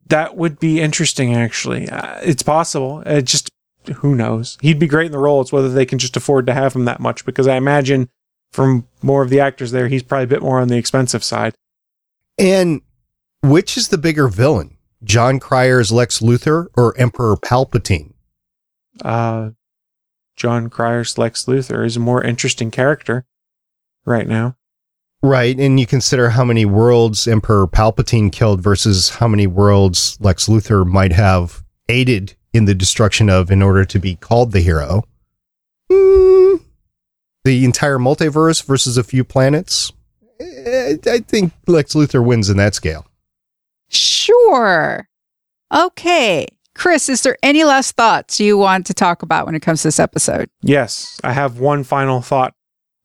That would be interesting, actually. Uh, it's possible. It just, who knows? He'd be great in the role. It's whether they can just afford to have him that much, because I imagine from more of the actors there, he's probably a bit more on the expensive side. And which is the bigger villain, Jon Cryer's Lex Luthor or Emperor Palpatine? Uh, Jon Cryer's Lex Luthor is a more interesting character right now. Right. And you consider how many worlds Emperor Palpatine killed versus how many worlds Lex Luthor might have aided in the destruction of in order to be called the hero. Hmm. The entire multiverse versus a few planets. I think Lex Luthor wins in that scale. Sure. Okay. Chris, is there any last thoughts you want to talk about when it comes to this episode? Yes, I have one final thought.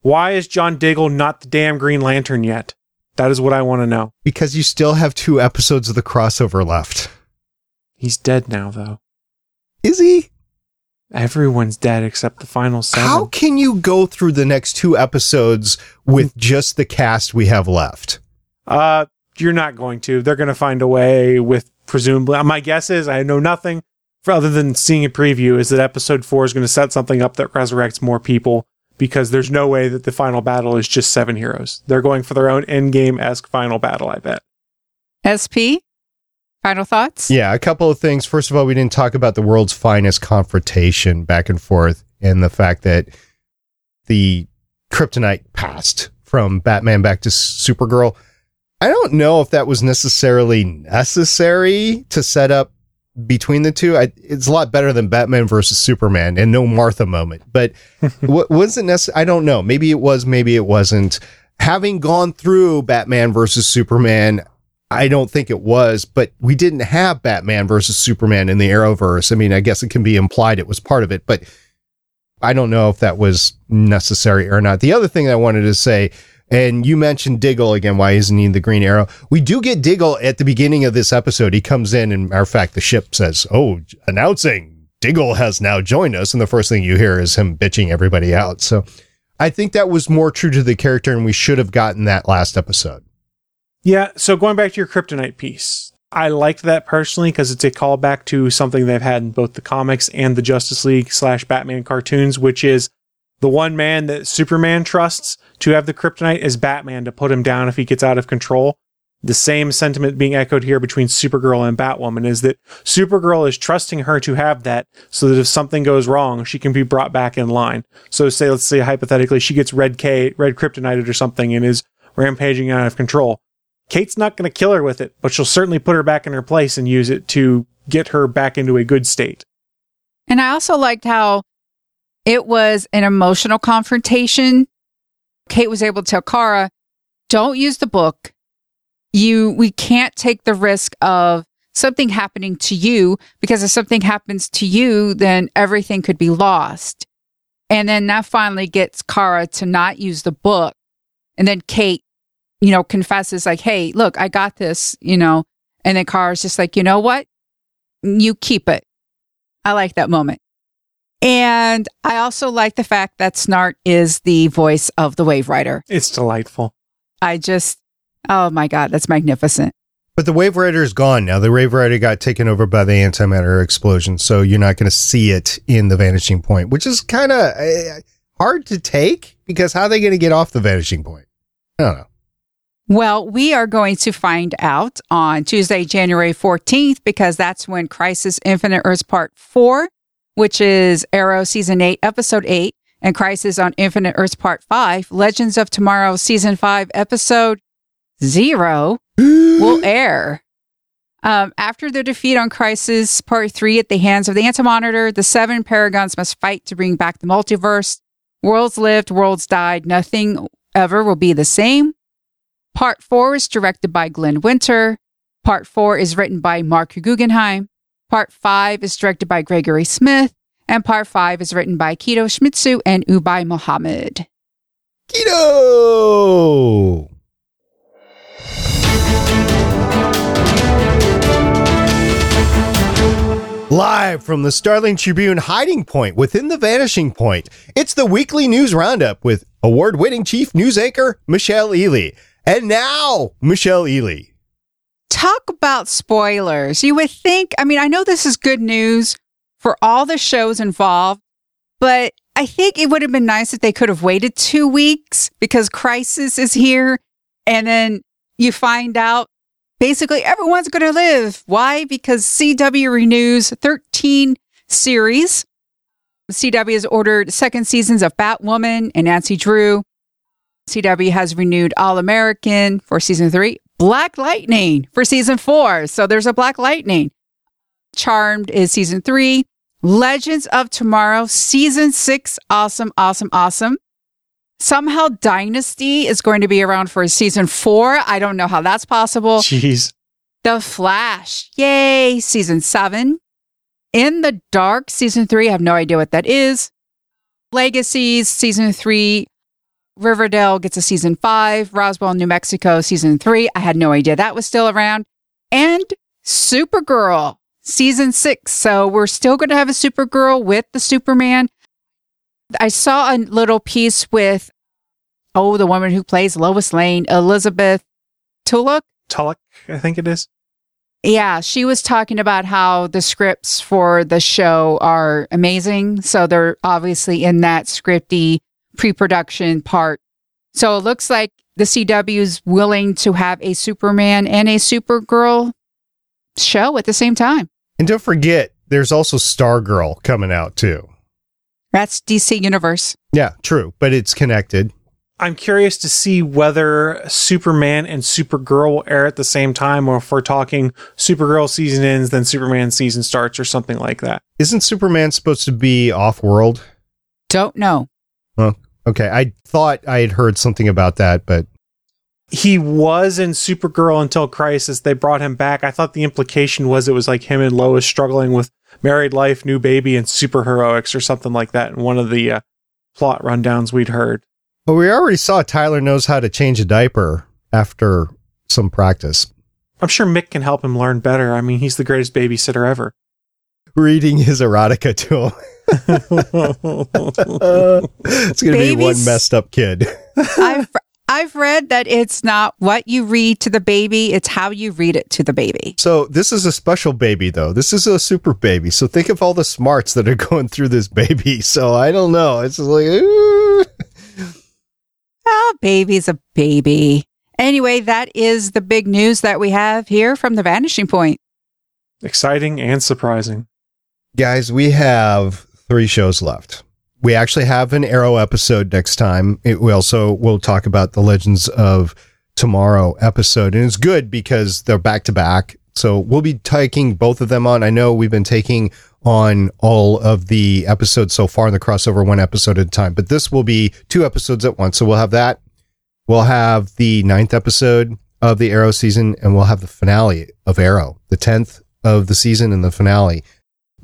Why is John Diggle not the damn Green Lantern yet? That is what I want to know. Because you still have two episodes of the crossover left. He's dead now, though. Is he? Everyone's dead except the final seven. How can you go through the next two episodes with just the cast we have left? Uh, you're not going to. They're going to find a way with presumably. My guess is I know nothing for other than seeing a preview is that episode four is going to set something up that resurrects more people because there's no way that the final battle is just seven heroes. They're going for their own endgame esque final battle. I bet. SP? Final thoughts? Yeah, a couple of things. First of all, we didn't talk about the world's finest confrontation back and forth and the fact that the kryptonite passed from Batman back to Supergirl. I don't know if that was necessarily necessary to set up between the two. I, it's a lot better than Batman versus Superman and no Martha moment. But what wasn't necessary? I don't know. Maybe it was, maybe it wasn't. Having gone through Batman versus Superman, I don't think it was, but we didn't have Batman versus Superman in the Arrowverse. I mean, I guess it can be implied it was part of it, but I don't know if that was necessary or not. The other thing I wanted to say, and you mentioned Diggle again. Why isn't he in the Green Arrow? We do get Diggle at the beginning of this episode. He comes in, and matter of fact, the ship says, "Oh, announcing Diggle has now joined us," and the first thing you hear is him bitching everybody out. So, I think that was more true to the character, and we should have gotten that last episode. Yeah. So going back to your kryptonite piece, I liked that personally because it's a callback to something they've had in both the comics and the Justice League slash Batman cartoons, which is the one man that Superman trusts to have the kryptonite is Batman to put him down if he gets out of control. The same sentiment being echoed here between Supergirl and Batwoman is that Supergirl is trusting her to have that so that if something goes wrong, she can be brought back in line. So say, let's say hypothetically, she gets red K, red kryptonited or something and is rampaging out of control. Kate's not going to kill her with it, but she'll certainly put her back in her place and use it to get her back into a good state. And I also liked how it was an emotional confrontation. Kate was able to tell Kara, don't use the book. You, we can't take the risk of something happening to you because if something happens to you, then everything could be lost. And then that finally gets Kara to not use the book. And then Kate, you know, confesses like, Hey, look, I got this, you know, and the car is just like, you know what? You keep it. I like that moment. And I also like the fact that Snart is the voice of the Wave Rider. It's delightful. I just, oh my God, that's magnificent. But the Wave Rider is gone now. The Wave Rider got taken over by the antimatter explosion, so you're not going to see it in the vanishing point, which is kind of uh, hard to take because how are they going to get off the vanishing point? I don't know. Well, we are going to find out on Tuesday, January 14th, because that's when Crisis Infinite Earths Part 4, which is Arrow Season 8, Episode 8, and Crisis on Infinite Earths Part 5, Legends of Tomorrow Season 5, Episode 0 will air. Um, after their defeat on Crisis Part 3 at the hands of the Anti-Monitor, the seven Paragons must fight to bring back the multiverse. Worlds lived, worlds died. Nothing ever will be the same. Part 4 is directed by Glenn Winter. Part 4 is written by Marc Guggenheim. Part 5 is directed by Gregory Smith. And Part 5 is written by Keto Shimizu and Ubah Mohamed. Keto! Live from the Starling Tribune hiding point within the vanishing point, it's the weekly news roundup with award winning chief news anchor Michelle Ely. And now, Michelle Ely. Talk about spoilers. You would think, I mean, I know this is good news for all the shows involved, but I think it would have been nice if they could have waited two weeks because Crisis is here. And then you find out basically everyone's going to live. Why? Because CW renews 13 series. CW has ordered second seasons of Batwoman and Nancy Drew. CW has renewed All American for season three, Black Lightning for season four. So there's a Black Lightning. Charmed is season three. Legends of Tomorrow, season six. Awesome, awesome, awesome. Somehow Dynasty is going to be around for season four. I don't know how that's possible. Jeez. The Flash, yay, season seven. In the Dark, season three. I have no idea what that is. Legacies, season three. Riverdale gets a season five. Roswell, New Mexico, season three. I had no idea that was still around. And Supergirl, season six. So we're still going to have a Supergirl with the Superman. I saw a little piece with, oh, the woman who plays Lois Lane, Elizabeth Tulloch. Tulloch, I think it is. Yeah, she was talking about how the scripts for the show are amazing. So they're obviously in that scripty pre production part. So it looks like the CW is willing to have a Superman and a Supergirl show at the same time. And don't forget, there's also Stargirl coming out too. That's DC Universe. Yeah, true, but it's connected. I'm curious to see whether Superman and Supergirl will air at the same time, or if we're talking Supergirl season ends, then Superman season starts, or something like that. Isn't Superman supposed to be off world? Don't know. Oh, okay. I thought I had heard something about that, but He was in Supergirl until Crisis. They brought him back. I thought the implication was it was like him and Lois struggling with married life, new baby, and superheroics, or something like that in one of the uh, plot rundowns we'd heard. But we already saw Tyler knows how to change a diaper after some practice. I'm sure Mick can help him learn better. I mean, he's the greatest babysitter ever. Reading his erotica to him. It's gonna be one messed up kid. I, fr- I've read that it's not what you read to the baby, it's how you read it to the baby. So this is a special baby, though. This is a super baby. So think of all the smarts that are going through this baby. So I don't know. It's just like, ooh. Oh, baby's a baby. Anyway, that is the big news that we have here from the Vanishing Point. Exciting and surprising. guys, we have three shows left. We actually have an Arrow episode next time. It, we also will talk about the Legends of Tomorrow episode, and it's good because they're back to back. So we'll be taking both of them on. I know we've been taking on all of the episodes so far in the crossover, one episode at a time, but this will be two episodes at once. So we'll have that. We'll have the ninth episode of the Arrow season, and we'll have the finale of Arrow, the tenth of the season and the finale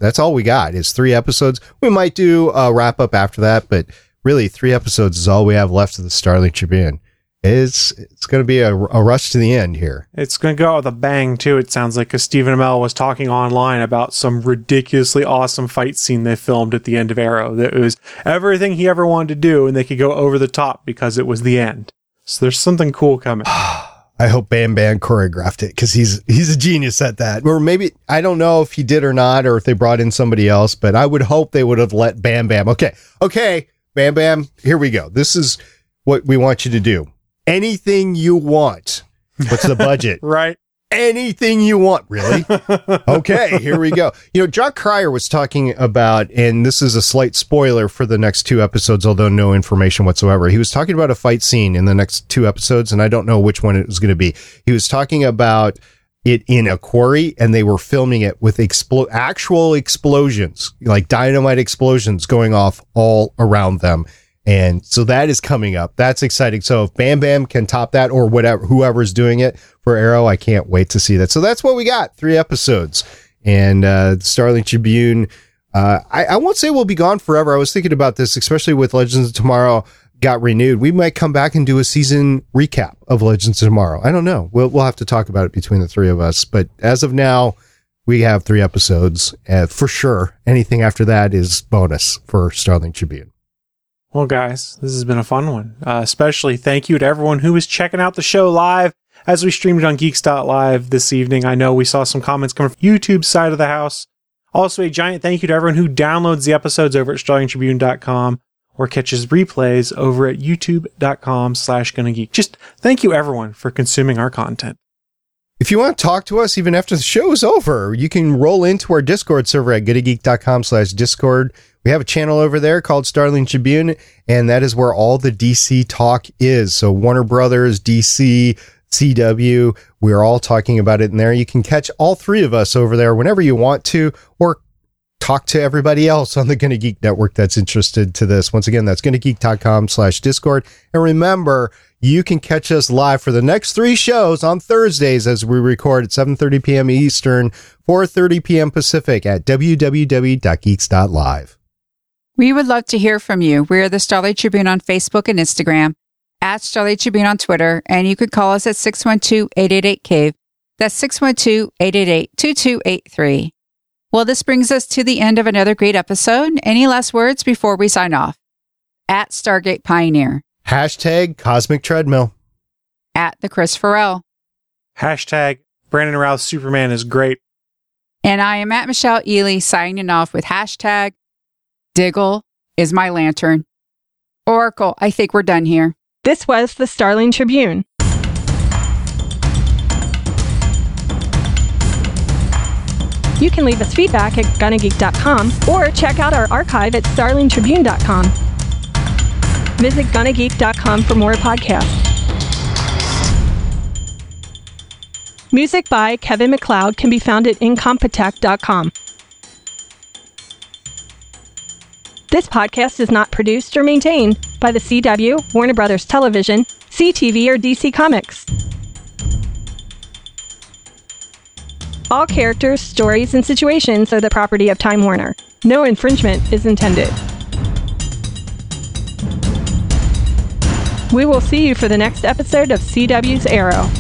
that's all we got is three episodes. We might do a wrap up after that, but really three episodes is all we have left of the Starling Tribune. It's it's going to be a, a rush to the end here. It's going to go out with a bang, too, it sounds like, because Stephen Amell was talking online about some ridiculously awesome fight scene they filmed at the end of Arrow. That was everything he ever wanted to do, and they could go over the top because it was the end. So there's something cool coming. I hope Bam Bam choreographed it because he's he's a genius at that. Or maybe I don't know if he did or not, or if they brought in somebody else. But I would hope they would have let Bam Bam. Okay, okay, Bam Bam. Here we go. This is what we want you to do. Anything you want. What's the budget? right? Anything you want, really. okay, here we go. You know, Jon Cryer was talking about, and this is a slight spoiler for the next two episodes, although no information whatsoever. He was talking about a fight scene in the next two episodes, and I don't know which one it was going to be. He was talking about it in a quarry and they were filming it with actual explosions, like dynamite explosions going off all around them. And so that is coming up. That's exciting. So if Bam Bam can top that or whatever, whoever's doing it for Arrow, I can't wait to see that. So that's what we got. Three episodes and, uh, Starling Tribune. Uh, I, I won't say we'll be gone forever. I was thinking about this, especially with Legends of Tomorrow got renewed. We might come back and do a season recap of Legends of Tomorrow. I don't know. We'll, we'll have to talk about it between the three of us. But as of now, we have three episodes uh, for sure. Anything after that is bonus for Starling Tribune. Well, guys, this has been a fun one. Uh, especially thank you to everyone who was checking out the show live as we streamed on Geeks.live this evening. I know we saw some comments coming from YouTube's side of the house. Also, a giant thank you to everyone who downloads the episodes over at StarlingTribune.com or catches replays over at youtube.com slash gonna. Just thank you everyone for consuming our content. If you want to talk to us even after the show is over, you can roll into our Discord server at gonnageek.com slash Discord. We have a channel over there called Starling Tribune, and that is where all the DC talk is. So Warner Brothers, DC, CW, we're all talking about it in there. You can catch all three of us over there whenever you want to, or talk to everybody else on the Gonna Geek network that's interested to this. Once again, that's gonnageek.com slash Discord. And remember, you can catch us live for the next three shows on Thursdays as we record at 7.30 p.m. Eastern, 4.30 p.m. Pacific at www.geeks.live. We would love to hear from you. We're the Starling Tribune on Facebook and Instagram, at Starling Tribune on Twitter, and you could call us at 612-888-CAVE. That's 612-888-2283. Well, this brings us to the end of another great episode. Any last words before we sign off? At Stargate Pioneer. Hashtag Cosmic Treadmill. At the Chris Farrell. Hashtag Brandon Routh Superman is great. And I am at Michelle Ely signing off with hashtag Diggle is my lantern. Oracle, I think we're done here. This was the Starling Tribune. You can leave us feedback at gonnageek.com or check out our archive at starlingtribune.com. Visit gonnageek.com for more podcasts. Music by Kevin MacLeod can be found at incompetech.com. This podcast is not produced or maintained by the CW, Warner Brothers Television, CTV, or DC Comics. All characters, stories, and situations are the property of Time Warner. No infringement is intended. We will see you for the next episode of CW's Arrow.